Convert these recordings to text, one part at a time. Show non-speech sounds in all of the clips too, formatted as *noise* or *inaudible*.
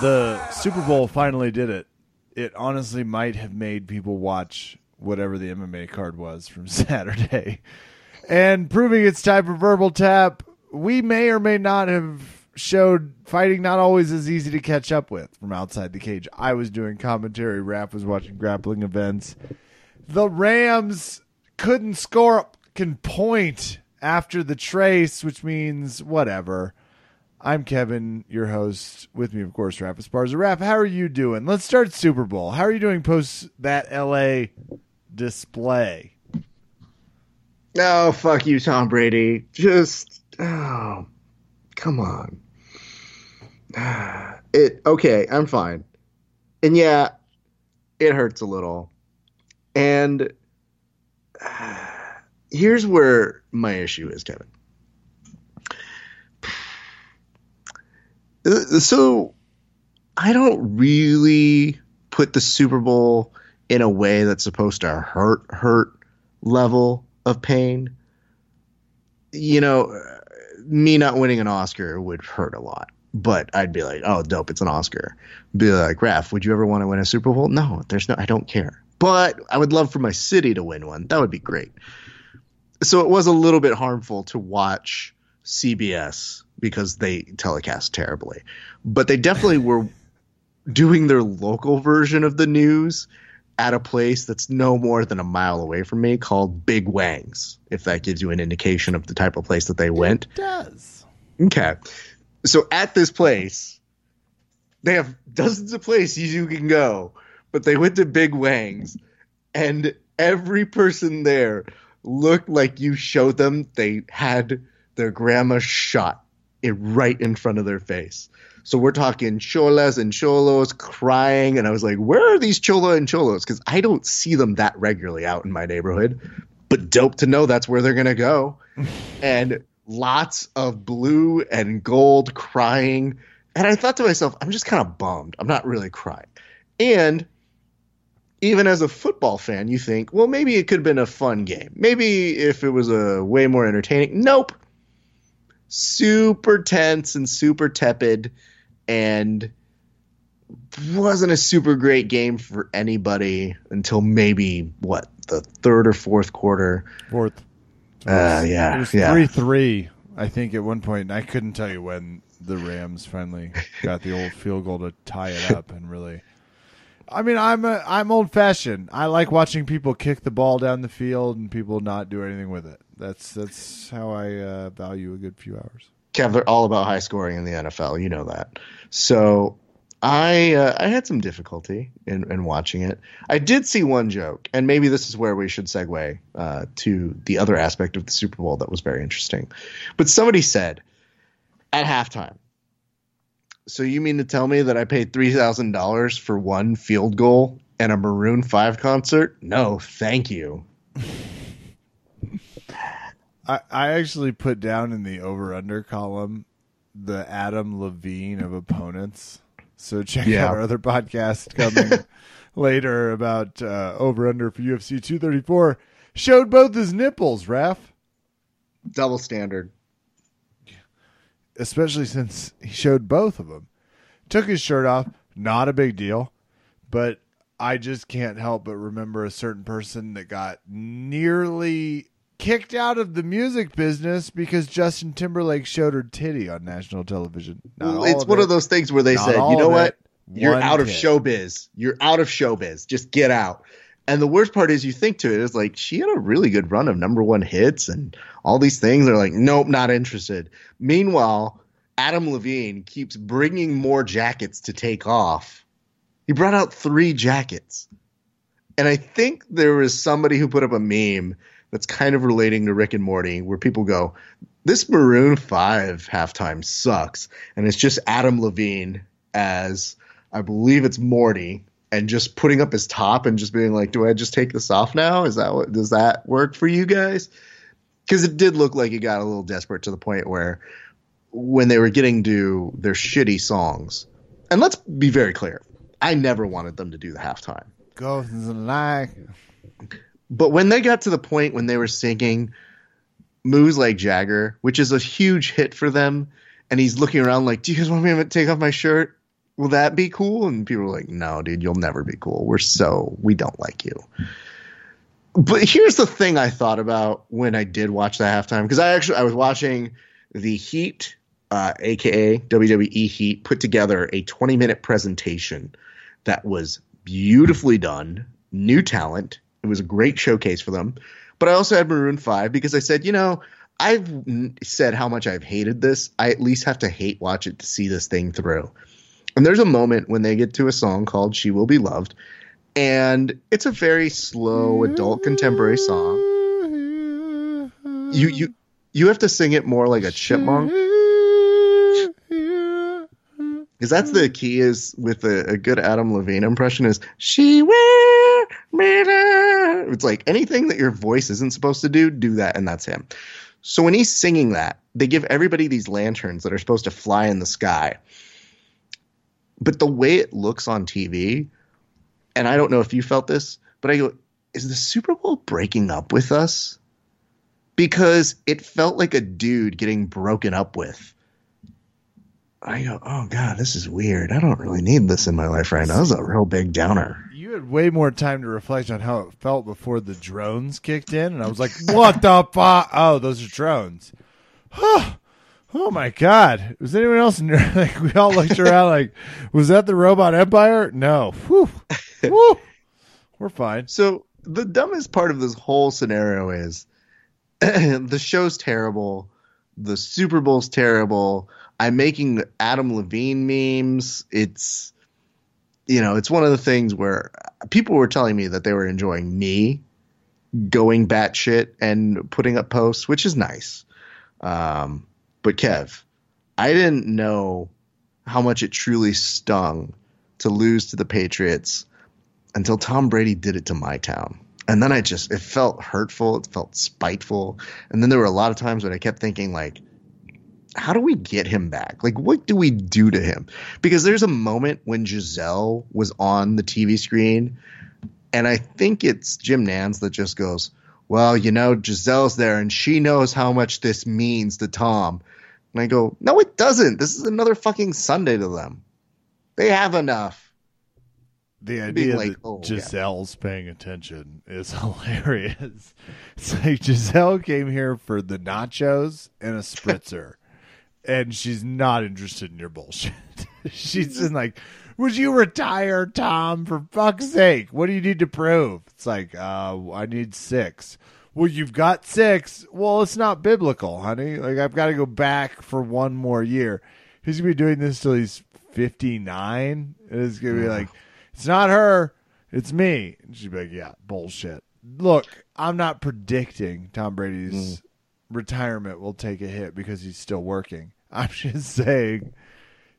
the Super Bowl finally did it. It honestly might have made people watch whatever the MMA card was from *laughs* Saturday. And proving it's time for verbal tap, we may or may not have showed fighting not always as easy to catch up with from outside the cage. I was doing commentary, Raph was watching grappling events. The Rams couldn't score can point after the trace, which means whatever. I'm Kevin, your host. With me, of course, Raph Esparza. Raph, how are you doing? Let's start Super Bowl. How are you doing post that LA display? No, oh, fuck you, Tom Brady. Just, oh, come on. *sighs* It okay, I'm fine. And yeah, it hurts a little. And uh, *sighs* here's where my issue is, Kevin. Uh, so I don't really put the Super Bowl in a way that's supposed to hurt hurt level of pain. You know, me not winning an Oscar would hurt a lot, but I'd be like, "Oh, dope, it's an Oscar." Be like, "Raph, would you ever want to win a Super Bowl?" No, there's no. I don't care, but I would love for my city to win one. That would be great. So it was a little bit harmful to watch CBS because they telecast terribly. But they definitely were *laughs* doing their local version of the news at a place that's no more than a mile away from me called Big Wangs, if that gives you an indication of the type of place that they went. It does. Okay. So at this place, they have dozens of places you can go, but they went to Big Wangs, and every person there looked like you showed them they had their grandma shot it right in front of their face. So we're talking cholas and cholos crying, and I was like, "Where are these chola and cholos?" Because I don't see them that regularly out in my neighborhood. But dope to know that's where they're gonna go, *laughs* and lots of blue and gold crying. And I thought to myself, I'm just kind of bummed. I'm not really crying. And even as a football fan, you think, well, maybe it could have been a fun game. Maybe if it was a way more entertaining. Nope. Super tense and super tepid, and wasn't a super great game for anybody until maybe what the third or fourth quarter. Fourth. Uh, yeah, it was yeah. three three. I think at one point, I couldn't tell you when the Rams finally got the old field goal to tie it up and really I mean, I'm a, I'm old fashioned. I like watching people kick the ball down the field and people not do anything with it. That's that's how I uh, value a good few hours. Kev, they're all about high scoring in the NFL. You know that. So I uh, I had some difficulty in, in watching it. I did see one joke, and maybe this is where we should segue uh, to the other aspect of the Super Bowl that was very interesting. But somebody said at halftime, so you mean to tell me that I paid three thousand dollars for one field goal and a Maroon Five concert? No, thank you. I I actually put down in the over under column the Adam Levine of opponents. So check Yeah. out our other podcast coming *laughs* later about uh, over under for UFC 234. Showed both his nipples, Raph. Double standard. Especially since he showed both of them. Took his shirt off, not a big deal, but I just can't help but remember a certain person that got nearly kicked out of the music business because Justin Timberlake showed her titty on national television. It's of one it. of those things where they Not said, you know what? it. You're One out of tit." showbiz. You're out of showbiz. Just get out. And the worst part is you think to it is like she had a really good run of number one hits and all these things. They're like, nope, not interested. Meanwhile, Adam Levine keeps bringing more jackets to take off. He brought out three jackets. And I think there was somebody who put up a meme that's kind of relating to Rick and Morty where people go, this Maroon 5 halftime sucks. And it's just Adam Levine as I believe it's Morty and just putting up his top and just being like, do I just take this off now? Is that what does that work for you guys? Because it did look like he got a little desperate to the point where when they were getting to their shitty songs, and let's be very clear, I never wanted them to do the halftime. Go like But when they got to the point when they were singing Moves Like Jagger, which is a huge hit for them, and he's looking around like, Do you guys want me to take off my shirt? Will that be cool? And people were like, no, dude, you'll never be cool. We're so, we don't like you. But here's the thing I thought about when I did watch that halftime because I actually I was watching the Heat, uh, aka WWE Heat, put together a 20 minute presentation that was beautifully done, new talent. It was a great showcase for them. But I also had Maroon Five because I said, you know, I've said how much I've hated this. I at least have to hate watch it to see this thing through. And there's a moment when they get to a song called She Will Be Loved, and it's a very slow adult contemporary song. You you you have to sing it more like a chipmunk. Because that's the key is with a, a, good Adam Levine impression is she will be. It's like anything that your voice isn't supposed to do, do that, and that's him. So when he's singing that, they give everybody these lanterns that are supposed to fly in the sky. But the way it looks on TV, and I don't know if you felt this, but I go, is the Super Bowl breaking up with us? Because it felt like a dude getting broken up with I go, oh god, this is weird. I don't really need this in my life right now. This is a real big downer. You had way more time to reflect on how it felt before the drones kicked in, and I was like, what the fuck? Oh, those are drones. *sighs* oh my god. Was anyone else in there? *laughs* Like, we all looked around *laughs* like, was that the robot empire? No. Whew. *laughs* Whew. We're fine. So the dumbest part of this whole scenario is *clears throat* the show's terrible. The Super Bowl's terrible I'm making Adam Levine memes. It's you know, it's one of the things where people were telling me that they were enjoying me going batshit and putting up posts, which is nice. Um, but Kev, I didn't know how much it truly stung to lose to the Patriots until Tom Brady did it to my town. And then I just, it felt hurtful. It felt spiteful. And then there were a lot of times when I kept thinking, like, how do we get him back? Like, what do we do to him? Because there's a moment when Gisele was on the TV screen, and I think it's Jim Nantz that just goes, Well, you know, Gisele's there and she knows how much this means to Tom. And I go, No, it doesn't. This is another fucking Sunday to them. They have enough. The idea like, that oh, Gisele's yeah. paying attention is *laughs* hilarious. It's like Gisele came here for the nachos and a spritzer *laughs* and she's not interested in your bullshit. *laughs* she's mm-hmm. just like, "Would you retire, Tom? For fuck's sake, what do you need to prove?" It's like, uh, I need six. Well, you've got six. Well, it's not biblical, honey. Like I've got to go back for one more year. He's gonna be doing this till he's fifty nine. It's gonna be like, it's not her, it's me. And she'd be like, yeah, bullshit. Look, I'm not predicting Tom Brady's mm. retirement will take a hit because he's still working. I'm *laughs* just saying,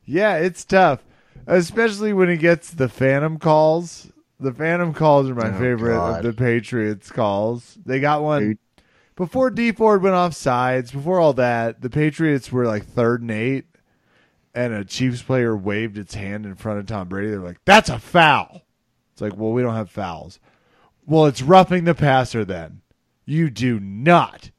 yeah, it's tough, especially when he gets the phantom calls. The phantom calls are my oh, favorite God. of the Patriots calls. They got one Dude. before D Ford went off sides. Before all that, the Patriots were like third and eight, and a Chiefs player waved its hand in front of Tom Brady. They're like, "That's a foul." It's like, well, we don't have fouls. Well, it's roughing the passer. Then you do not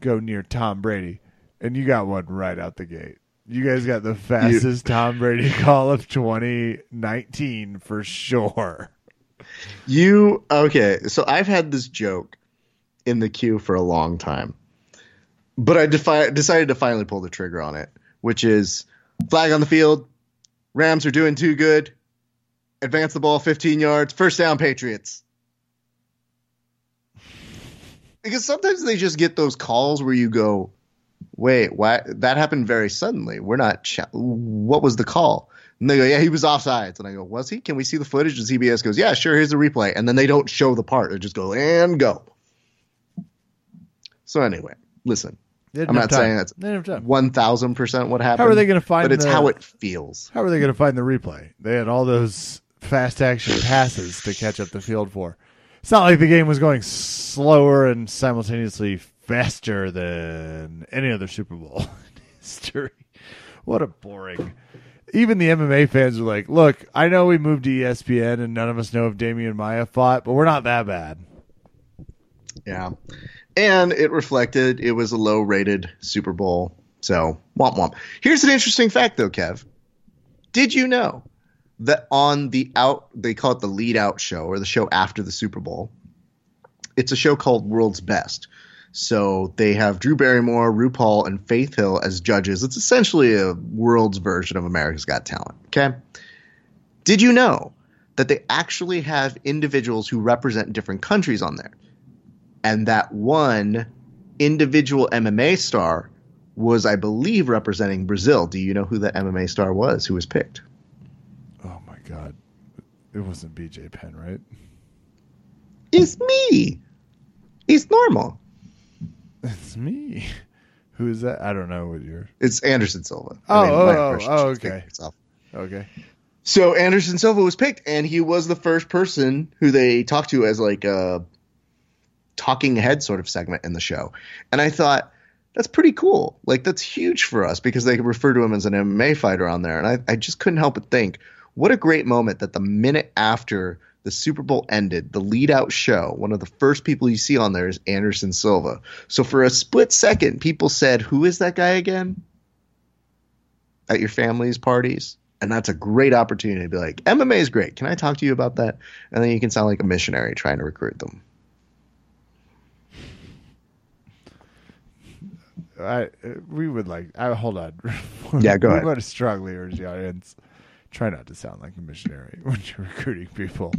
go near Tom Brady and you got one right out the gate. You guys got the fastest you, Tom Brady *laughs* call of 2019 for sure. You okay? So I've had this joke in the queue for a long time, but I defi- decided to finally pull the trigger on it, which is flag on the field. Rams are doing too good. Advance the ball 15 yards. First down, Patriots. Because sometimes they just get those calls where you go, wait, why that happened very suddenly? We're not. Ch- what was the call? And they go, yeah, he was offsides. And I go, was he? Can we see the footage? And CBS goes, yeah, sure. Here's the replay. And then they don't show the part. They just go and go. So anyway, listen. I'm not time. saying that's one thousand percent what happened. How are they going to find? But it's the, how it feels. How are they going to find the replay? They had all those fast action passes to catch up the field for. It's not like the game was going slower and simultaneously faster than any other Super Bowl *laughs* in history. What a boring. Even the MMA fans are like, look, I know we moved to ESPN and none of us know if Demian Maia fought, but we're not that bad. Yeah. And it reflected it was a low rated Super Bowl. So, womp womp. Here's an interesting fact, though, Kev. Did you know that on the out they call it the lead out show or the show after the Super Bowl. It's a show called World's Best. So they have Drew Barrymore, RuPaul, and Faith Hill as judges. It's essentially a world's version of America's Got Talent. Okay. Did you know that they actually have individuals who represent different countries on there? And that one individual MMA star was, I believe, representing Brazil. Do you know who that MMA star was who was picked? Oh my god. It wasn't BJ Penn, right? It's me. It's normal. It's me. *laughs* Who is that? I don't know what you're. It's Anderson Silva. Oh, I mean, oh, oh, okay. Okay. So Anderson Silva was picked, and he was the first person who they talked to as like a talking head sort of segment in the show. And I thought that's pretty cool. Like that's huge for us because they refer to him as an MMA fighter on there. And I, I just couldn't help but think, what a great moment that the minute after the Super Bowl ended, the lead out show, one of the first people you see on there is Anderson Silva. So for a split second, people said, Who is that guy again? At your family's parties. And that's a great opportunity to be like, MMA is great. Can I talk to you about that? And then you can sound like a missionary trying to recruit them. I we would like. I hold on. *laughs* Yeah, go ahead. we ahead. want to strongly urge the audience try not to sound like a missionary *laughs* when you're recruiting people.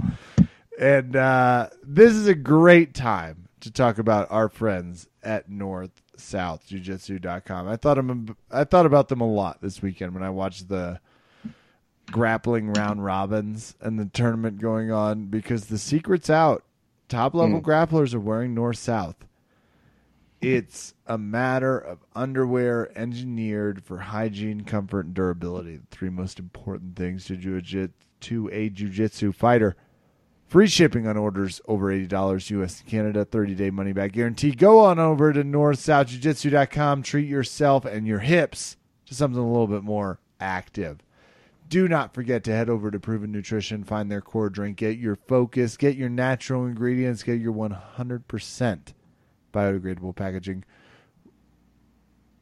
And uh, this is a great time to talk about our friends at North South Jiu-Jitsu.com. I thought I'm, I thought about them a lot this weekend when I watched the grappling round robins and the tournament going on because the secret's out. Top level grapplers are wearing North South. It's a matter of underwear engineered for hygiene, comfort, and durability. The three most important things to jiu-jitsu to a jiu-jitsu fighter. Free shipping on orders over $80 US and Canada, 30-day money-back guarantee. Go on over to northsouthjujitsu.com. Treat yourself and your hips to something a little bit more active. Do not forget to head over to Proven Nutrition, find their core drink, get your focus, get your natural ingredients, get your 100% biodegradable packaging.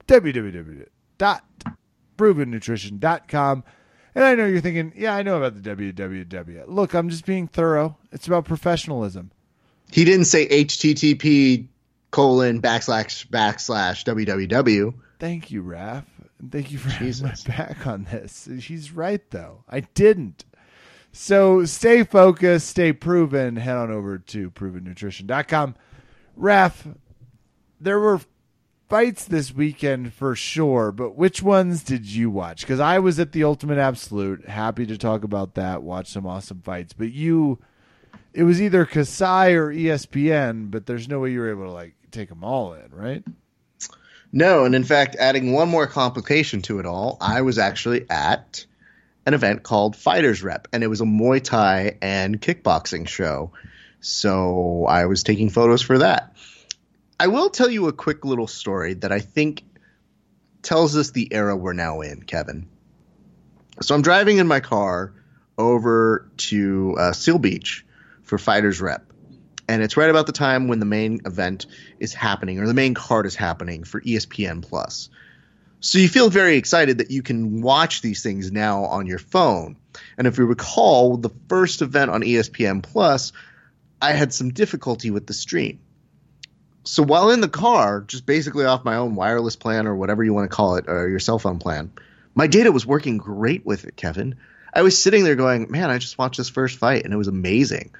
www.provennutrition.com. And I know you're thinking, yeah, I know about the www. Look, I'm just being thorough. It's about professionalism. He didn't say HTTP colon backslash backslash www. Thank you, Raph. Thank you for having my back on this. He's right, though. I didn't. So stay focused, stay proven. Head on over to provennutrition.com. Raph, there were fights this weekend for sure, but which ones did you watch? Because I was at the Ultimate Absolute. Happy to talk about that. Watch some awesome fights. But you, it was either Kasai or ESPN, but there's no way you were able to like take them all in, right? No, and in fact, adding one more complication to it all, I was actually at an event called Fighters Rep, and it was a Muay Thai and kickboxing show. So I was taking photos for that. I will tell you a quick little story that I think tells us the era we're now in, Kevin. So I'm driving in my car over to uh, Seal Beach for Fighters Rep. And it's right about the time when the main event is happening or the main card is happening for ESPN Plus. So you feel very excited that you can watch these things now on your phone. And if you recall, the first event on ESPN Plus, I had some difficulty with the stream. So while in the car, just basically off my own wireless plan or whatever you want to call it, or your cell phone plan, my data was working great with it, Kevin. I was sitting there going, man, I just watched this first fight and it was amazing.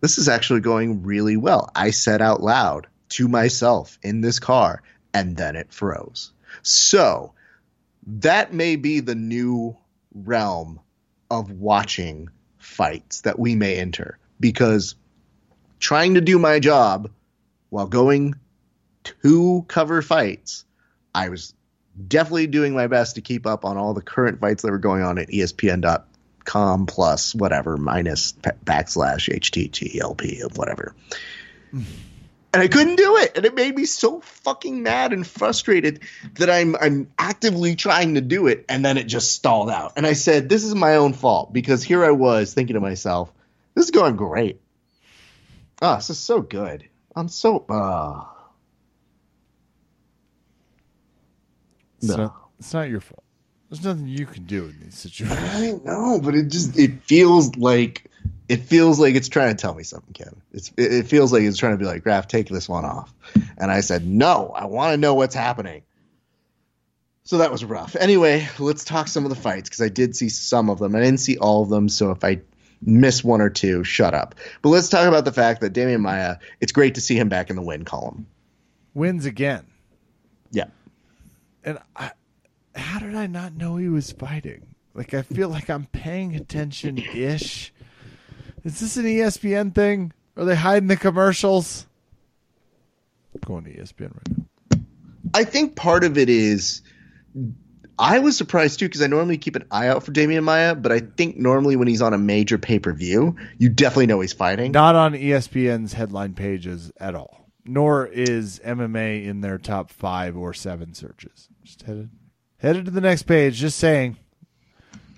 This is actually going really well. I said out loud to myself in this car, and then it froze. So that may be the new realm of watching fights that we may enter because trying to do my job while going to cover fights, I was definitely doing my best to keep up on all the current fights that were going on at ESPN.com plus whatever minus backslash HTTLP of whatever. Hmm. And I couldn't do it, and it made me so fucking mad and frustrated that I'm I'm actively trying to do it, and then it just stalled out. And I said, "This is my own fault," because here I was thinking to myself, "This is going great. Oh, this is so good. I'm so uh It's, No. not, it's not your fault. There's nothing you can do in these situations. I know, but it just it feels like it feels like it's trying to tell me something, Kevin. It's it, it feels like it's trying to be like, Graf, take this one off. And I said, no, I want to know what's happening. So that was rough. Anyway, let's talk some of the fights because I did see some of them. I didn't see all of them, so if I miss one or two, shut up. But let's talk about the fact that Demian Maia. It's great to see him back in the win column. Wins again. Yeah. And I, how did I not know he was fighting? Like I feel like I'm paying attention ish. Is this an ESPN thing? Are they hiding the commercials? I'm going to ESPN right now. I think part of it is I was surprised too because I normally keep an eye out for Demian Maia, but I think normally when he's on a major pay per view, you definitely know he's fighting. Not on ESPN's headline pages at all. Nor is MMA in their top five or seven searches. Just headed headed to the next page. Just saying.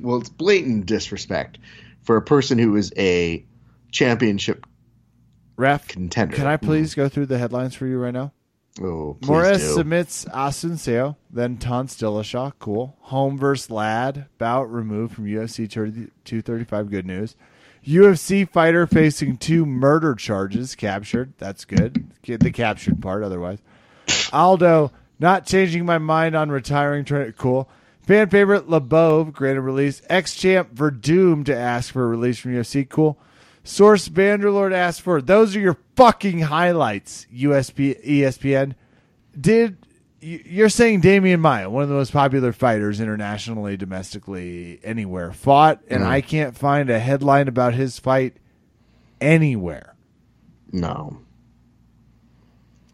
Well, it's blatant disrespect for a person who is a championship Ref, contender. can I please mm-hmm. go through the headlines for you right now? Oh, Morris do. submits Assunção, then Ton Dillashaw. Cool. Holm versus Ladd. Bout removed from UFC 30 235. Good news. UFC fighter facing two murder charges captured. That's good. Get the captured part, otherwise. Aldo not changing my mind on retiring. Cool. Fan favorite Lobov granted release. Ex champ Werdum to ask for a release from UFC. Cool. Source Vanderlord asked for those are your fucking highlights. USP ESPN did you- you're saying Demian Maia, one of the most popular fighters internationally, domestically, anywhere, fought, and mm. I can't find a headline about his fight anywhere. No.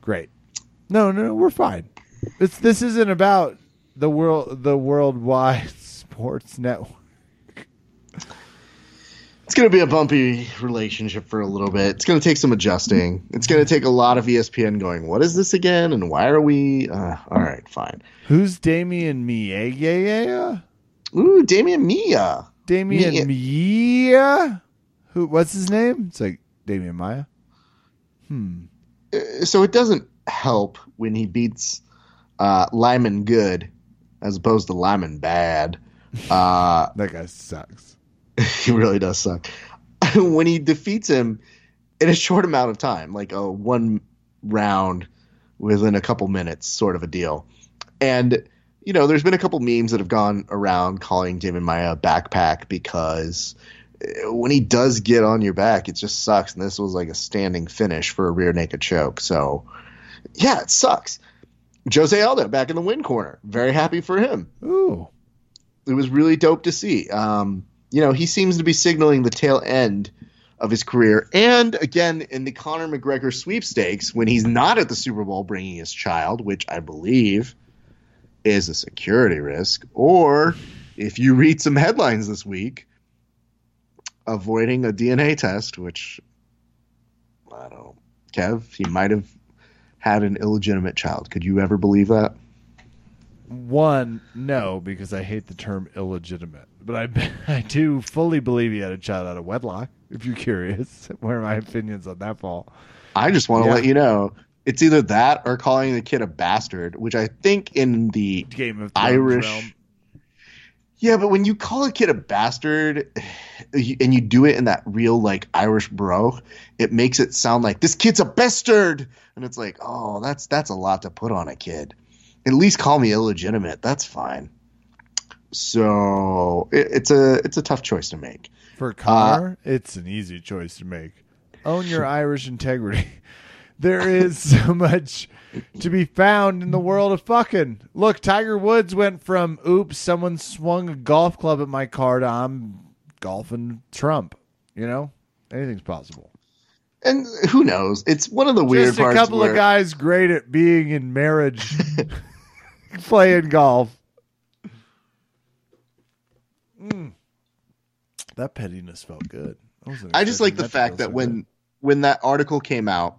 Great. No, no, no, we're fine. It's this isn't about the world, the worldwide *laughs* sports network. It's going to be a bumpy relationship for a little bit. It's going to take some adjusting. It's going to take a lot of ESPN going, what is this again? And why are we. Uh, all right, fine. Who's Damian Mia? Yeah, yeah, yeah. Ooh, Damian Mia. Damian Mia? Who? What's his name? It's like Demian Maia. Hmm. Uh, So it doesn't help when he beats uh, Lyman Good as opposed to Lyman Bad. Uh, *laughs* That guy sucks. *laughs* he really does suck. *laughs* when he defeats him in a short amount of time, like a one round within a couple minutes, sort of a deal. And you know, there's been a couple memes that have gone around calling Damon Maya backpack because uh, when he does get on your back, it just sucks. And this was like a standing finish for a rear naked choke. So, yeah, it sucks. Jose Aldo back in the win corner. Very happy for him Ooh. it was really dope to see. Um, you know, he seems to be signaling the tail end of his career. And again, in the Conor McGregor sweepstakes, when he's not at the Super Bowl bringing his child, which I believe is a security risk, or if you read some headlines this week, avoiding a DNA test, which I don't Kev, he might have had an illegitimate child. Could you ever believe that? One, no, because I hate the term illegitimate. But I, *laughs* I do fully believe he had a child out of wedlock. If you're curious, *laughs* what are my opinions on that fall? I just want to Yeah. let you know it's either that or calling the kid a bastard, which I think in the Game of Thrones Irish. realm. Yeah, but when you call a kid a bastard *sighs* and you do it in that real like Irish bro, it makes it sound like this kid's a bastard, and it's like, oh, that's that's a lot to put on a kid. At least call me illegitimate. That's fine. So it, it's a it's a tough choice to make. For Conor, uh, it's an easy choice to make. Own your *laughs* Irish integrity. *laughs* There is so much to be found in the world of fucking. Look, Tiger Woods went from oops, someone swung a golf club at my car to I'm golfing Trump. You know, anything's possible. And who knows? It's one of the weird Just a couple where- of guys great at being in marriage, *laughs* playing golf. Mm. That pettiness felt good. I just like the fact that when good. when that article came out,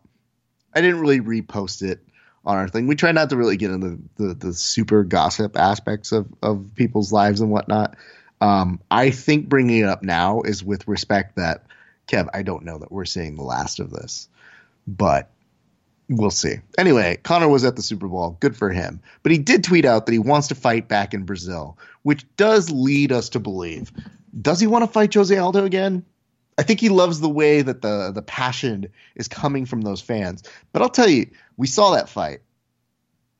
I didn't really repost it on our thing. We try not to really get into the, the super gossip aspects of, of people's lives and whatnot. Um, I think bringing it up now is with respect that Kev, I don't know that we're seeing the last of this, but We'll see. Anyway, Conor was at the Super Bowl. Good for him. But he did tweet out that he wants to fight back in Brazil, which does lead us to believe. Does he want to fight Jose Aldo again? I think he loves the way that the the passion is coming from those fans. But I'll tell you, we saw that fight.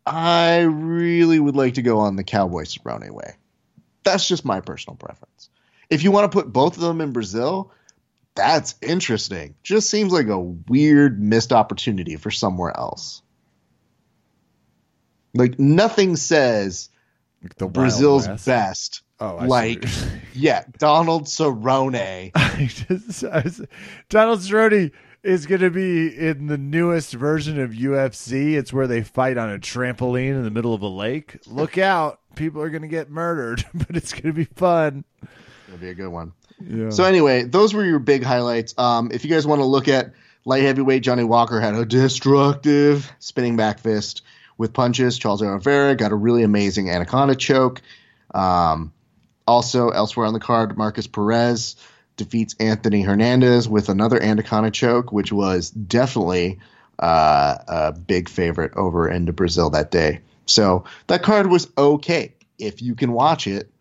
I really would like to go on the Cowboy Cerrone way. That's just my personal preference. If you want to put both of them in Brazil, that's interesting. Just seems like a weird missed opportunity for somewhere else. Like nothing says Like the Brazil's West. best. Oh, I like *laughs* yeah, Donald Cerrone. *laughs* Just, was, Donald Cerrone is going to be in the newest version of UFC. It's where they fight on a trampoline in the middle of a lake. Look *laughs* out. People are going to get murdered, but it's going to be fun. It'll be a good one. So anyway, those were your big highlights. Um, if you guys want to look at light heavyweight, Johnny Walker had a destructive spinning back fist with punches. Charles Oliveira got a really amazing anaconda choke. Um, also, elsewhere on the card, Markus Perez defeats Anthony Hernandez with another anaconda choke, which was definitely uh, a big favorite over into Brazil that day. So that card was okay if you can watch it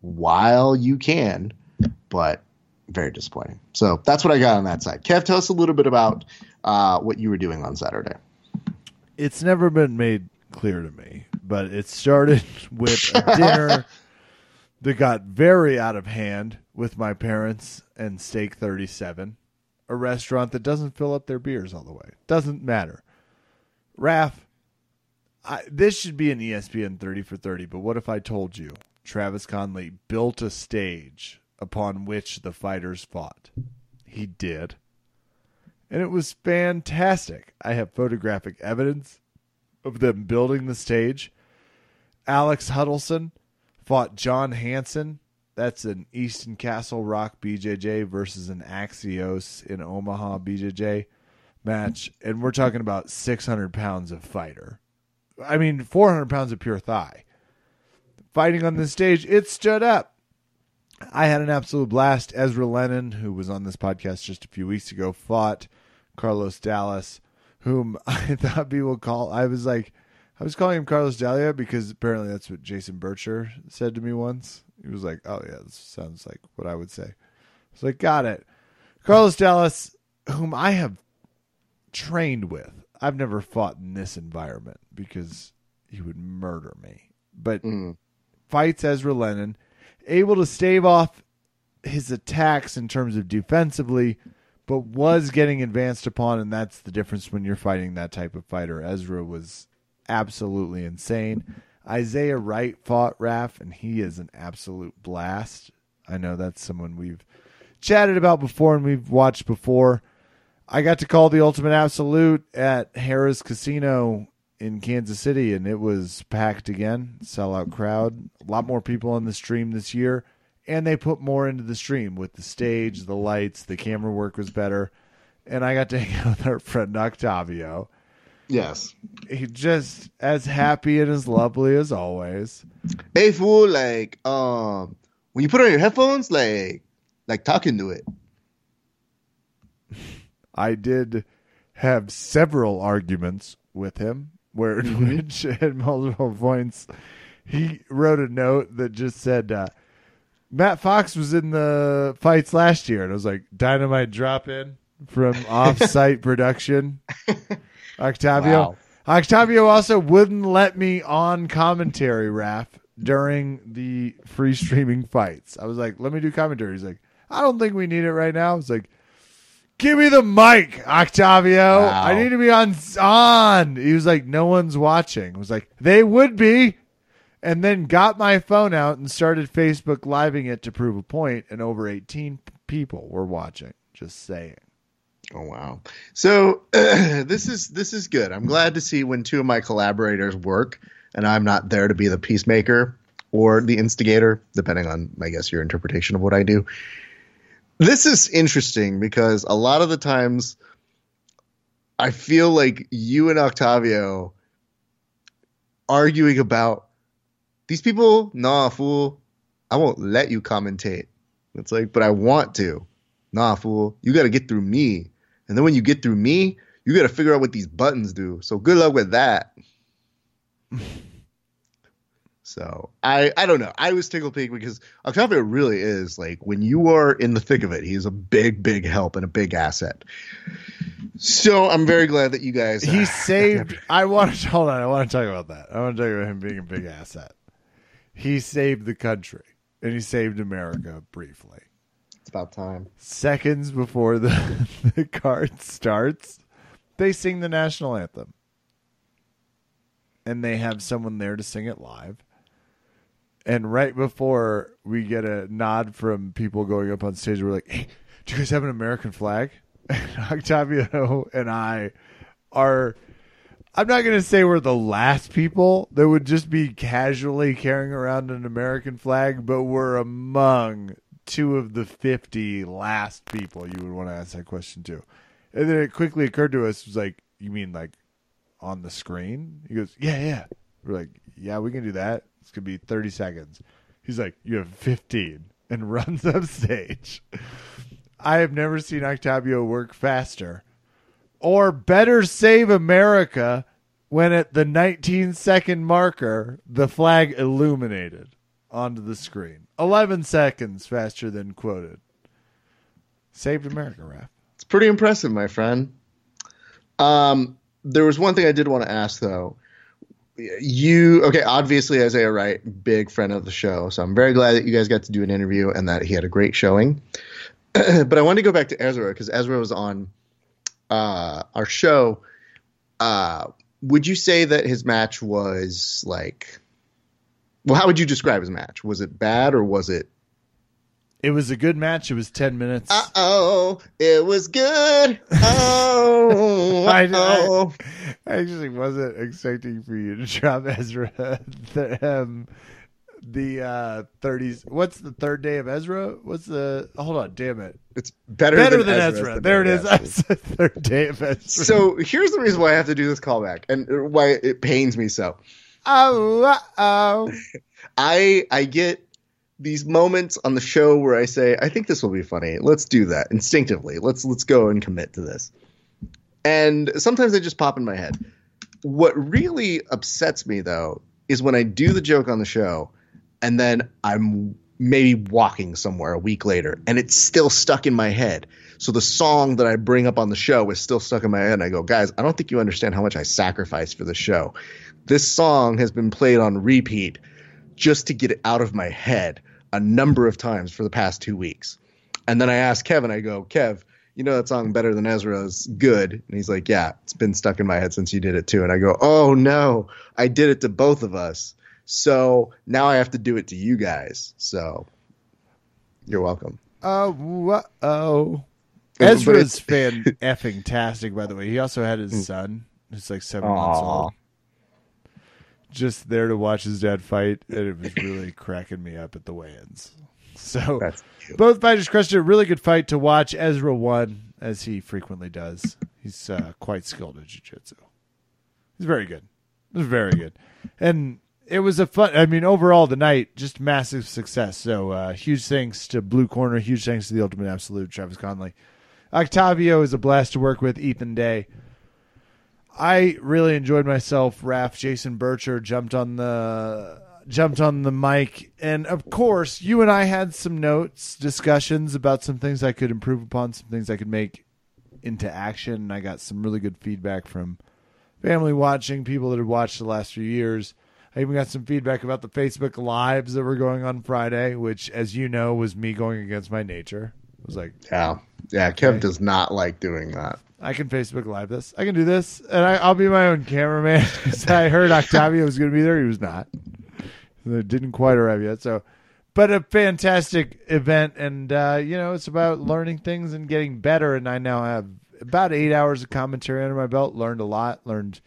while you can, but very disappointing. So that's what I got on that side. Kev, tell us a little bit about uh, what you were doing on Saturday. it's never been made clear to me, but it started *laughs* with a dinner *laughs* that got very out of hand with my parents and Steak 37, a restaurant that doesn't fill up their beers all the way. Doesn't matter. Raph, I, this should be an ESPN 30 for 30, but what if I told you Travis Conley built a stage upon which the fighters fought? He did and it was fantastic. I have photographic evidence of them building the stage. Alex Huddleston fought John Hanson. That's an Easton Castle Rock BJJ versus an Axios in Omaha BJJ match. And we're talking about 600 pounds of fighter. I mean, 400 pounds of pure thigh. Fighting on the stage, it stood up. I had an absolute blast. Ezra Lennon, who was on this podcast just a few weeks ago, fought Carlos Dallas, whom *laughs* I thought people call. I was like, I was calling him Carlos Dalia because apparently that's what Jason Bircher said to me once. He was like, "Oh yeah, this sounds like what I would say." I was like, "Got it." Carlos Dallas, whom I have trained with. I've never fought in this environment because he would murder me. But Mm. fights Ezra Lennon, able to stave off his attacks in terms of defensively, but was getting advanced upon, and that's the difference when you're fighting that type of fighter. Ezra was absolutely insane. Isaiah Wright fought Raph, and he is an absolute blast. I know that's someone we've chatted about before and we've watched before. I got to call the Ultimate Absolute at Harrah's Casino in Kansas City, and it was packed again, sellout crowd. A lot more people on the stream this year, and they put more into the stream with the stage, the lights, the camera work was better, and I got to *laughs* hang out with our friend Octavio. Yes. He just as happy and as lovely as always. Hey fool, like um, when you put on your headphones, like like talking to it. *laughs* I did have several arguments with him where in which at multiple points. He wrote a note that just said uh, Matt Fox was in the fights last year. And I was like dynamite drop in from *laughs* off-site production. *laughs* Octavio Wow. Octavio also wouldn't let me on commentary Raph during the free streaming fights. I was like let me do commentary. He's like I don't think we need it right now. I was like Give me the mic, Octavio. Wow. I need to be on on. He was like, no one's watching. I was like, they would be. And then got my phone out and started Facebook living it to prove a point, and over 18 people were watching. Just saying. Oh wow. So *clears throat* this is this is good. I'm glad to see when two of my collaborators work and I'm not there to be the peacemaker or the instigator, depending on I guess your interpretation of what I do. This is interesting because a lot of the times I feel like you and Octavio arguing about these people, nah, fool, I won't let you commentate. It's like, but I want to. Nah, fool, you got to get through me. And then when you get through me, you got to figure out what these buttons do. So good luck with that. *laughs* so I I don't know. I was tickled pink because Octavio really is like when you are in the thick of it, he's a big big help and a big asset. So I'm very glad that you guys. He uh, saved. I want to *laughs* hold on. I want to talk about that. I want to talk about him being a big asset. He saved the country and he saved America briefly. It's about time. Seconds before the *laughs* the card starts, they sing the national anthem, and they have someone there to sing it live. And right before we get a nod from people going up on stage, we're like, "Hey, do you guys have an American flag?" *laughs* Octavio and I are I'm not going to say we're the last people that would just be casually carrying around an American flag, but we're among two of the 50 last people you would want to ask that question to. And then it quickly occurred to us, was like, you mean like on the screen? He goes, yeah, yeah. We're like, yeah, we can do that. Going to be 30 seconds. He's like, you have 15 and *laughs* runs up stage. I have never seen Octavio work faster or better save America when at the 19 second marker the flag illuminated onto the screen. 11 seconds faster than quoted. Saved America, Raph. It's pretty impressive, my friend. Um, there was one thing I did want to ask though. You okay? Obviously, Isaiah Wright, big friend of the show, so I'm very glad that you guys got to do an interview and that he had a great showing. *clears throat* but I wanted to go back to Ezra because Ezra was on uh, our show. Uh, would you say that his match was like? Well, how would you describe his match? Was it bad or was it? It was a good match. It was 10 minutes. Uh oh, it was good. *laughs* Oh, I. I, I actually wasn't expecting for you to drop *laughs* Ezra the, um, the uh, 30s. What's the third day of Ezra? What's the. Hold on, damn it. It's better, Better than, than Ezra. Ezra. There it is. *laughs* I said third day of Ezra. So here's the reason why I have to do this callback and why it pains me so. Oh, oh. I I get these moments on the show where I say, I think this will be funny. Let's do that instinctively. Let's let's go and commit to this. And sometimes they just pop in my head. What really upsets me though is when I do the joke on the show and then I'm maybe walking somewhere a week later and it's still stuck in my head. So the song that I bring up on the show is still stuck in my head and I go, "Guys, I don't think you understand how much I sacrificed for the show. This song has been played on repeat just to get it out of my head a number of times for the past 2 weeks." And then I asked Kevin, I go, "Kev, you know that song better than Ezra's good?" And he's like, "Yeah, it's been stuck in my head since you did it too." And I go, "Oh no, I did it to both of us." So now I have to do it to you guys. So you're welcome. Oh, oh. But Ezra's *laughs* fan effing tastic, by the way. He also had his mm. son, who's like seven months old, just there to watch his dad fight, and it was really *laughs* cracking me up at the weigh-ins. So both fighters crushed it. Really good fight to watch. Ezra won, as he frequently does. He's uh, quite skilled at jiu-jitsu. He's very good. It was very good, and it was a fun. I mean, overall, the night just massive success. So uh, huge thanks to Blue Corner. Huge thanks to the Ultimate Absolute, Travis Conley. Octavio is a blast to work with. Ethan Day. I really enjoyed myself. Raph, Jason Bircher jumped on the jumped on the mic, and of course, you and I had some notes, discussions about some things I could improve upon, some things I could make into action. And I got some really good feedback from family watching, people that had watched the last few years. I even got some feedback about the Facebook lives that were going on Friday, which, as you know, was me going against my nature. It was like, Yeah. Yeah, Kev does not like doing that. I can Facebook Live this. I can do this, and I, I'll be my own cameraman. *laughs* I heard Octavio was going to be there. He was not. It didn't quite arrive yet. So, but a fantastic event, and uh, you know, it's about learning things and getting better. And I now have about eight hours of commentary under my belt. Learned a lot. Learned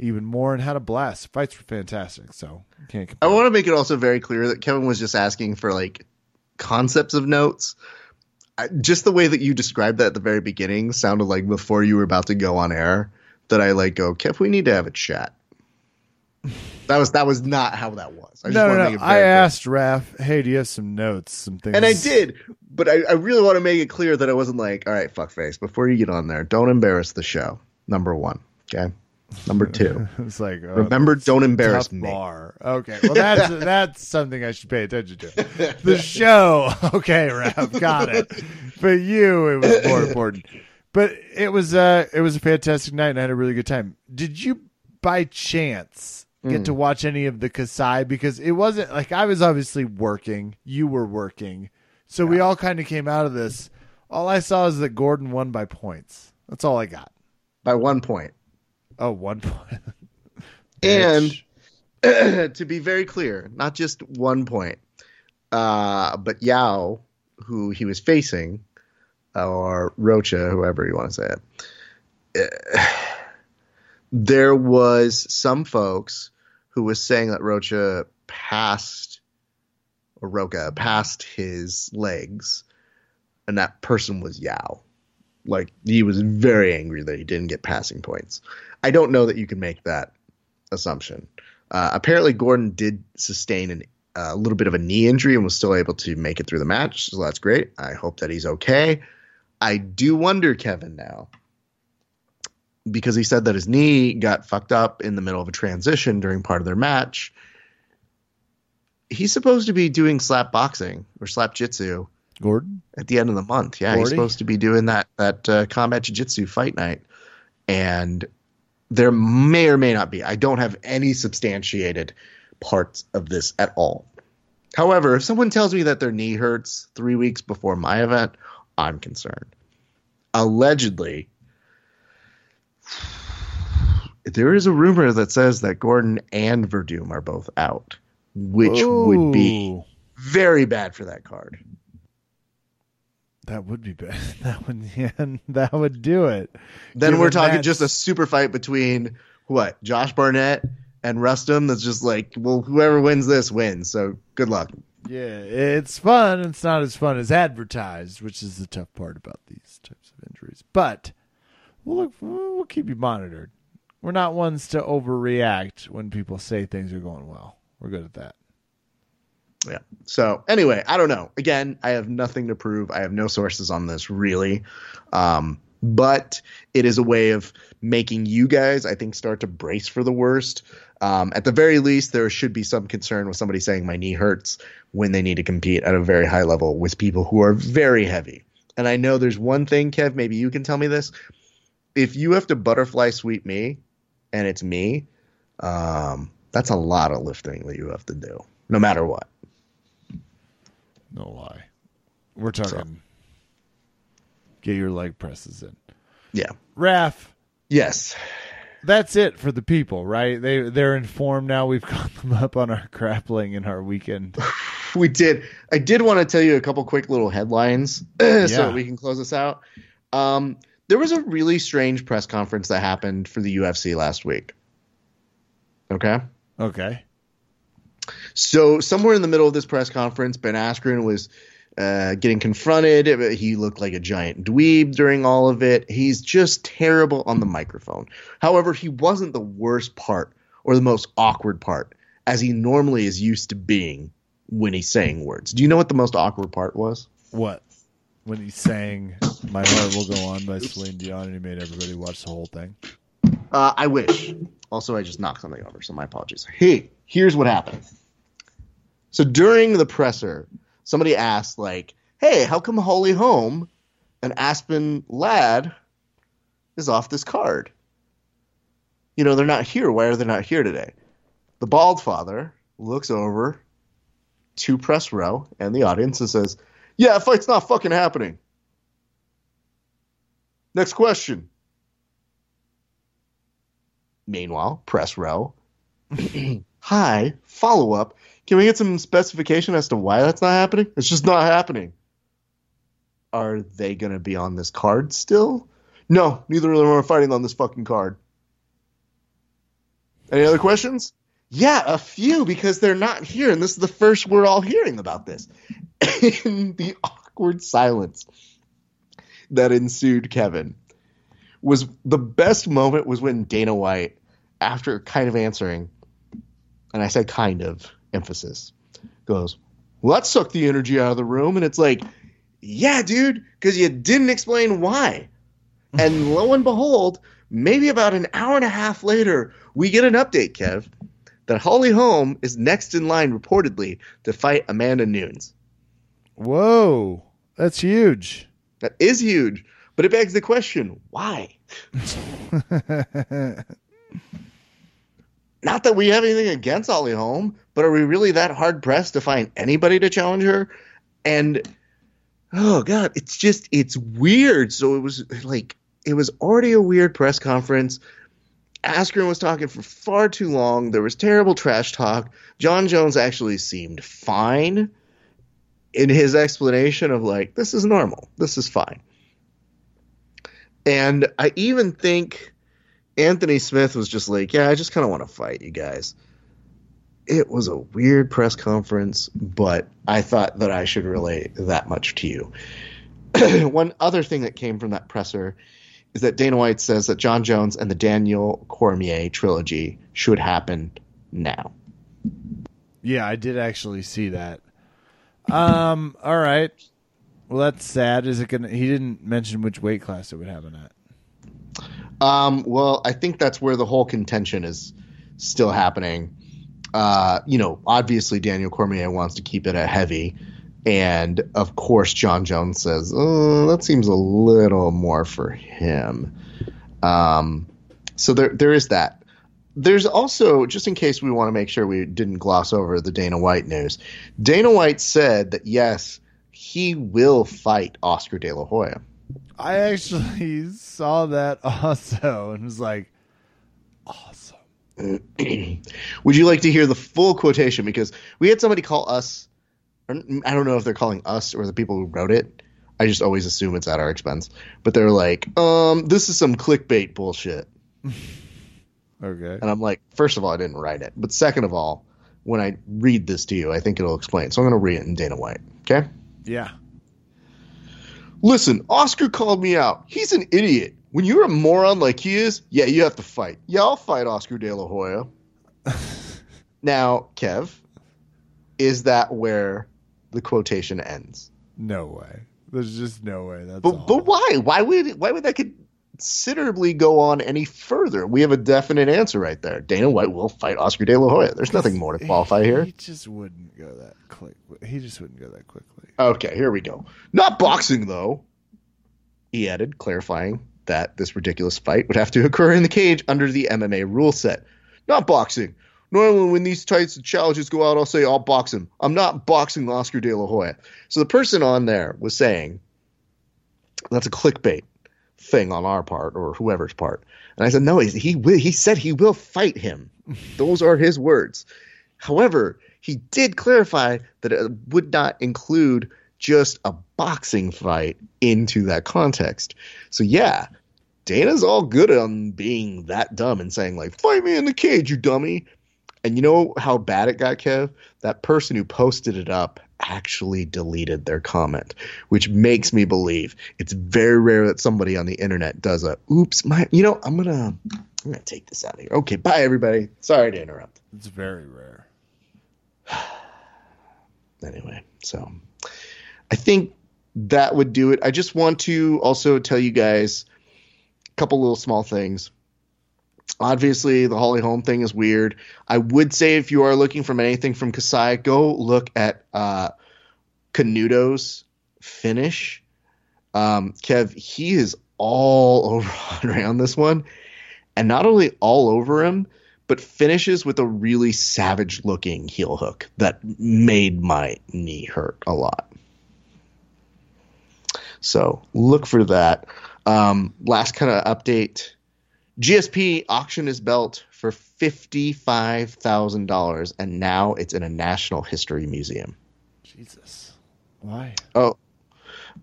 even more, and had a blast. Fights were fantastic. So can't I want to make it also very clear that Kevin was just asking for like concepts of notes. I, just the way that you described that at the very beginning sounded like before you were about to go on air that I like go, Kev, we need to have a chat. That was that was not how that was. I just no, no, to no. make it I clear. asked Raph, "Hey, do you have some notes, some things?" and I did, but I, I really want to make it clear that I wasn't like, all right, fuckface, before you get on there, don't embarrass the show. number one. Okay. Number two. *laughs* it's like uh, Remember, don't embarrass me. bar. Okay, well that's *laughs* that's something I should pay attention to. The show, *laughs* okay, Raph, got it. But you, it was more important. But it was uh it was a fantastic night, and I had a really good time. Did you, by chance, get to watch any of the Kasai? Because it wasn't like I was obviously working, you were working, so we all kind of came out of this. All I saw is that Gordon won by points. That's all I got. By one point. Oh, one point. *laughs* And *clears throat* to be very clear, not just one point, uh, but Yao, who he was facing, or Rocha, whoever you want to say it, uh, there was some folks who was saying that Rocha passed, or Roca passed his legs, and that person was Yao. Like he was very angry that he didn't get passing points. I don't know that you can make that assumption. Uh, apparently, Gordon did sustain an, a little bit of a knee injury and was still able to make it through the match, so that's great. I hope that he's okay. I do wonder, Kevin, now because he said that his knee got fucked up in the middle of a transition during part of their match. He's supposed to be doing slap boxing or slap jitsu Gordon. at the end of the month. Yeah, he's supposed to be doing that that uh, combat jiu-jitsu fight night, and there may or may not be. I don't have any substantiated parts of this at all. However, if someone tells me that their knee hurts three weeks before my event, I'm concerned. Allegedly, there is a rumor that says that Gordon and Werdum are both out, which would be very bad for that card. That would be bad. *laughs* That would yeah, *laughs* that would do it. Then Given we're talking that's- just a super fight between what Josh Barnett and Rustum. That's just like, well, whoever wins this wins. So good luck. Yeah, it's fun. It's not as fun as advertised, which is the tough part about these types of injuries. But we'll look, we'll keep you monitored. We're not ones to overreact when people say things are going well. We're good at that. Yeah. So anyway, I don't know. Again, I have nothing to prove. I have no sources on this really. Um, but it is a way of making you guys, I think, start to brace for the worst. Um, at the very least, there should be some concern with somebody saying my knee hurts when they need to compete at a very high level with people who are very heavy. And I know there's one thing, Kev, maybe you can tell me this. If you have to butterfly sweep me and it's me, um, that's a lot of lifting that you have to do, no matter what. No lie. We're talking. Get your leg presses in. Yeah. Raph, Yes. that's it for the people, right? They they're informed now. We've *laughs* got them up on our grappling in our weekend. *laughs* We did. I did want to tell you a couple quick little headlines *clears throat* so Yeah. that we can close this out. Um, there was a really strange press conference that happened for the UFC last week. Okay. Okay. So somewhere in the middle of this press conference, Ben Askren was uh, getting confronted. He looked like a giant dweeb during all of it. He's just terrible on the microphone. However, he wasn't the worst part or the most awkward part, as he normally is used to being when he's saying words. Do you know what the most awkward part was? What? When he sang "My Heart Will Go On" by Celine Dion, and he made everybody watch the whole thing. Uh, I wish. Also, I just knocked something over, so my apologies. Hey, here's what happened. So during the presser, somebody asked, like, "Hey, how come Holly Holm and Aspen Ladd is off this card? You know, they're not here. Why are they not here today?" The bald father looks over to press row and the audience and says, "Yeah, fight's not fucking happening." Next question. Meanwhile, press row. *clears throat* Hi, follow up. Can we get some specification as to why that's not happening? It's just not happening. Are they going to be on this card still? No, neither of them are fighting on this fucking card. Any other questions? Yeah, a few because they're not here, and this is the first we're all hearing about this. *laughs* In the awkward silence that ensued, Kevin, was the best moment was when Dana White, after kind of answering, and I said kind of emphasis, goes, Well, that sucked the energy out of the room. And it's like, Yeah, dude, because you didn't explain why. *laughs* And lo and behold, maybe about an hour and a half later, we get an update, Kev, that Holly Holm is next in line reportedly to fight Amanda Nunes. Whoa, that's huge. That is huge, but it begs the question: Why? *laughs* Not that we have anything against Holly Holm, but are we really that hard pressed to find anybody to challenge her? And oh god, it's just it's weird. So it was like it was already a weird press conference. Askren was talking for far too long. There was terrible trash talk. Jon Jones actually seemed fine in his explanation of like this is normal. This is fine. And I even think Anthony Smith was just like, yeah, I just kind of want to fight you guys. It was a weird press conference, but I thought that I should relate that much to you. *clears throat* One other thing that came from that presser is that Dana White says that Jon Jones and the Daniel Cormier trilogy should happen now. Yeah, I did actually see that. Um, all right. Well, that's sad. Is it gonna? He didn't mention which weight class it would happen at. Um, well, I think that's where the whole contention is still happening. Uh, you know, obviously Daniel Cormier wants to keep it a heavy, and of course Jon Jones says oh, that seems a little more for him. Um, so there there is that. There's also just in case we want to make sure we didn't gloss over the Dana White news. Dana White said that yes, he will fight Oscar De La Hoya. I actually *laughs* saw that also and was like, awesome. *clears throat* Would you like to hear the full quotation? Because we had somebody call us, I don't know if they're calling us or the people who wrote it. I just always assume it's at our expense. But they're like, um, this is some clickbait bullshit. *laughs* okay. And I'm like, first of all, I didn't write it. But second of all, when I read this to you, I think it'll explain. So I'm going to read it in Dana White. Okay? Yeah. Listen, Oscar called me out. He's an idiot. When you're a moron like he is, yeah, you have to fight. Yeah, I'll fight Oscar De La Hoya. *laughs* now, Kev, is that where the quotation ends? No way. There's just no way. That's but all. but why? Why would why would that considerably go on any further? We have a definite answer right there. Dana White will fight Oscar De La Hoya. There's nothing more to qualify here. He just wouldn't go that quick. He just wouldn't go that quickly. Okay, here we go. Not boxing though. He added, clarifying that this ridiculous fight would have to occur in the cage under the MMA rule set. Not boxing. Normally, when these types of challenges go out, I'll say I'll box him. I'm not boxing Oscar De La Hoya. So the person on there was saying that's a clickbait thing on our part or whoever's part. And I said, no, he he, will, he said he will fight him. *laughs* Those are his words. However, he did clarify that it would not include just a boxing fight into that context. So yeah, Dana's all good on being that dumb and saying like, "Fight me in the cage, you dummy." And you know how bad it got, Kev? That person who posted it up actually deleted their comment, which makes me believe it's very rare that somebody on the internet does a oops, my you know, I'm gonna I'm gonna take this out of here. Okay, bye everybody. Sorry to interrupt. It's very rare. *sighs* Anyway, so I think that would do it. I just want to also tell you guys a couple little small things. Obviously, the Holly Holm thing is weird. I would say if you are looking from anything from Kasai, go look at uh, Canuto's finish. Um, Kev, he is all *laughs* over Andre on this one, and not only all over him, but finishes with a really savage looking heel hook that made my knee hurt a lot. So look for that. Um, last kind of update GSP auctioned his belt for $55,000, and now it's in a National History Museum. Jesus. Why? Oh,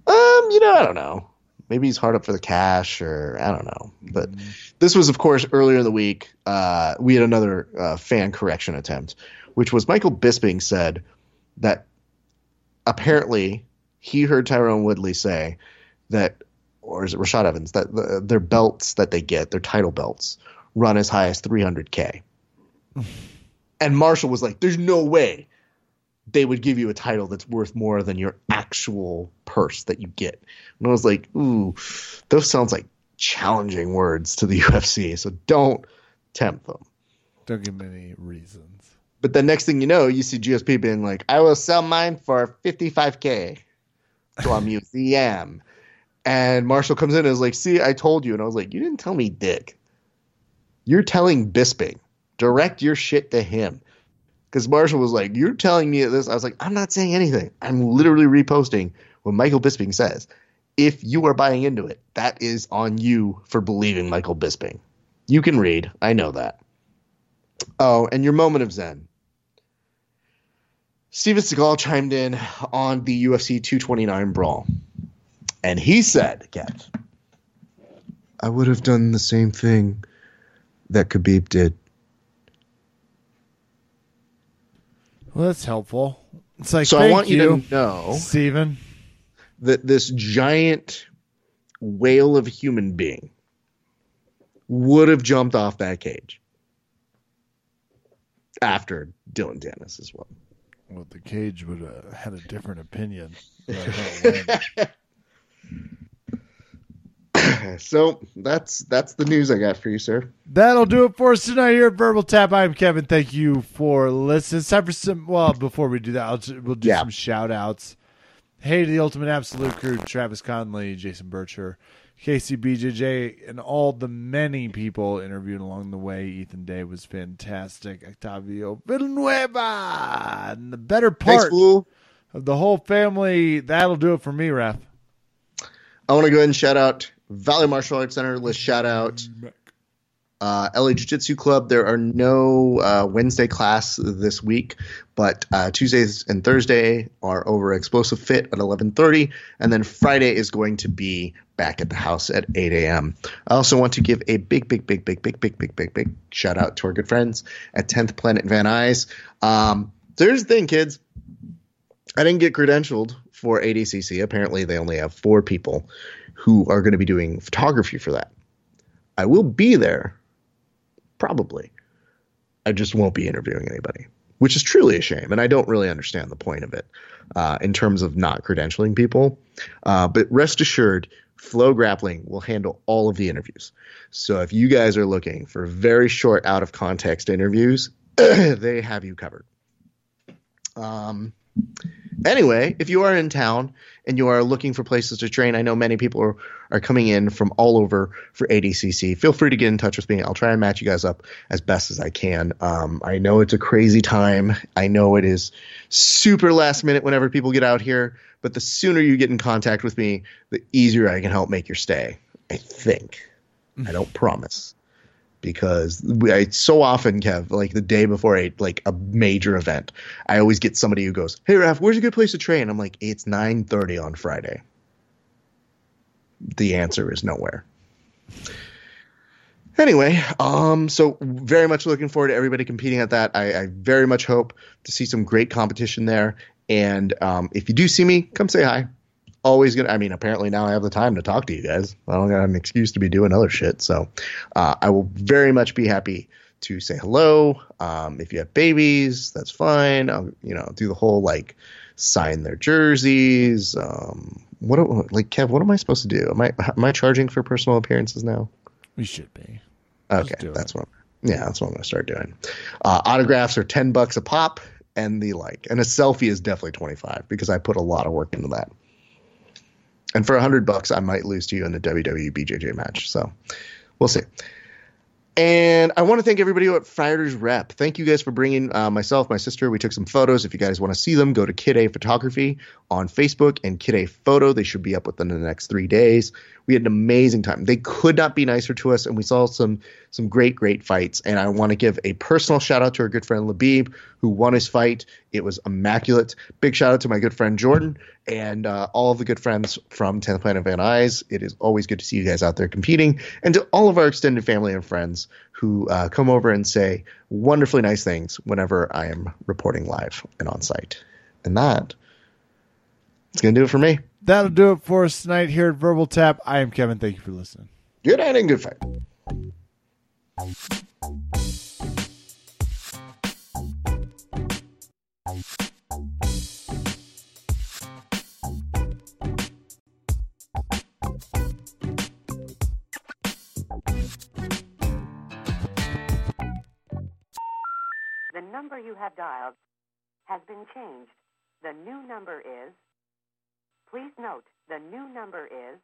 um, you know, I don't know. Maybe he's hard up for the cash, or I don't know. But mm-hmm. this was, of course, earlier in the week. Uh, we had another uh, fan correction attempt, which was Michael Bisping said that apparently he heard Tyron Woodley say that or is it Rashad Evans that the, their belts that they get, their title belts, run as high as 300k. and Marshall was like, "There's no way they would give you a title that's worth more than your actual purse that you get." And I was like, "Ooh, those sounds like challenging words to the *laughs* UFC. So don't tempt them. Don't give me any reasons. But the next thing you know, you see GSP being like, I will sell mine for 55K to a *laughs* museum. And Marshall comes in and is like, See, I told you. And I was like, You didn't tell me dick. You're telling Bisping. Direct your shit to him. Because Marshall was like, You're telling me this. I was like, I'm not saying anything. I'm literally reposting what Michael Bisping says. If you are buying into it, that is on you for believing Michael Bisping. You can read. I know that. Oh, and your moment of zen. Steven Seagal chimed in on the UFC 229 brawl. And he said, Kev, I would have done the same thing that Khabib did. Well, that's helpful. It's like So I want you, you to know Steven. that this giant whale of a human being would have jumped off that cage after Dillon Danis as well. Well, the cage would have had a different opinion. *laughs* Uh, But I don't win. *coughs* so that's that's the news I got for you, sir. That'll do it for us tonight here at Verbal Tap. I'm Kevin. Thank you for listening. It's time for some. Well, before we do that, I'll, ju- we'll do Yeah. some shout outs. Hey to the Ultimate Absolute Crew, Travis Conley, Jason Bircher, Casey BJJ, and all the many people interviewed along the way. Ethan Day was fantastic. Octavio Villanueva, and the better part fool. of the whole family. That'll do it for me, Raph. I want to go ahead and shout out Valley Martial Arts Center. Let's shout out uh, LA Jiu Jitsu Club. There are no uh, Wednesday class this week, but uh, Tuesdays and Thursday are over Explosive Fit at 11:30, and then Friday is going to be back at the house at 8 a.m. I also want to give a big, big, big, big, big, big, big, big, big shout out to our good friends at 10th Planet Van Nuys. Um, so here's the thing, kids. I didn't get credentialed for ADCC. Apparently, they only have four people who are going to be doing photography for that. I will be there, probably. I just won't be interviewing anybody, which is truly a shame. And I don't really understand the point of it uh, in terms of not credentialing people. Uh, but rest assured, Flow Grappling will handle all of the interviews. So if you guys are looking for very short, out of context interviews, *clears throat* they have you covered. Um, anyway, if you are in town and you are looking for places to train, I know many people are, are coming in from all over for ADCC. Feel free to get in touch with me. I'll try and match you guys up as best as I can. Um, I know it's a crazy time. I know it is super last minute whenever people get out here, but the sooner you get in contact with me, the easier I can help make your stay. I think. I don't *laughs* promise because I so often Kev like the day before a like a major event, I always get somebody who goes, "Hey Raph, where's a good place to train?" I'm like, "It's 9:30 on Friday." The answer is nowhere. Anyway, um, so very much looking forward to everybody competing at that. I, I very much hope to see some great competition there. And um, if you do see me, come say hi. Always gonna. I mean, apparently now I have the time to talk to you guys. I don't got an excuse to be doing other shit. So uh, I will very much be happy to say hello. Um, if you have babies, that's fine. I'll, you know, do the whole like sign their jerseys. Um, what do- like Kev? What am I supposed to do? Am I am I charging for personal appearances now? We should be. Okay, that's it. what. I'm, yeah, that's what I'm gonna start doing. Uh, autographs are ten bucks a pop, and the like, and a selfie is definitely twenty five because I put a lot of work into that. And for a hundred bucks, I might lose to you in the WWE BJJ match. So we'll see. And I want to thank everybody at Fighters Rep. Thank you guys for bringing uh, myself, my sister. We took some photos. If you guys want to see them, go to Kid A Photography on Facebook and Kid A Photo. They should be up within the next three days. We had an amazing time. They could not be nicer to us, and we saw some some great, great fights. And I want to give a personal shout out to our good friend Labib, who won his fight. It was immaculate. Big shout out to my good friend Jordan and uh, all of the good friends from 10th Planet Van Nuys. It is always good to see you guys out there competing. And to all of our extended family and friends who uh, come over and say wonderfully nice things whenever I am reporting live and on site. And that is going to do it for me. That'll do it for us tonight here at Verbal Tap. I am Kevin. Thank you for listening. Good night and good fight. The number you have dialed has been changed. The new number is Please note, the new number is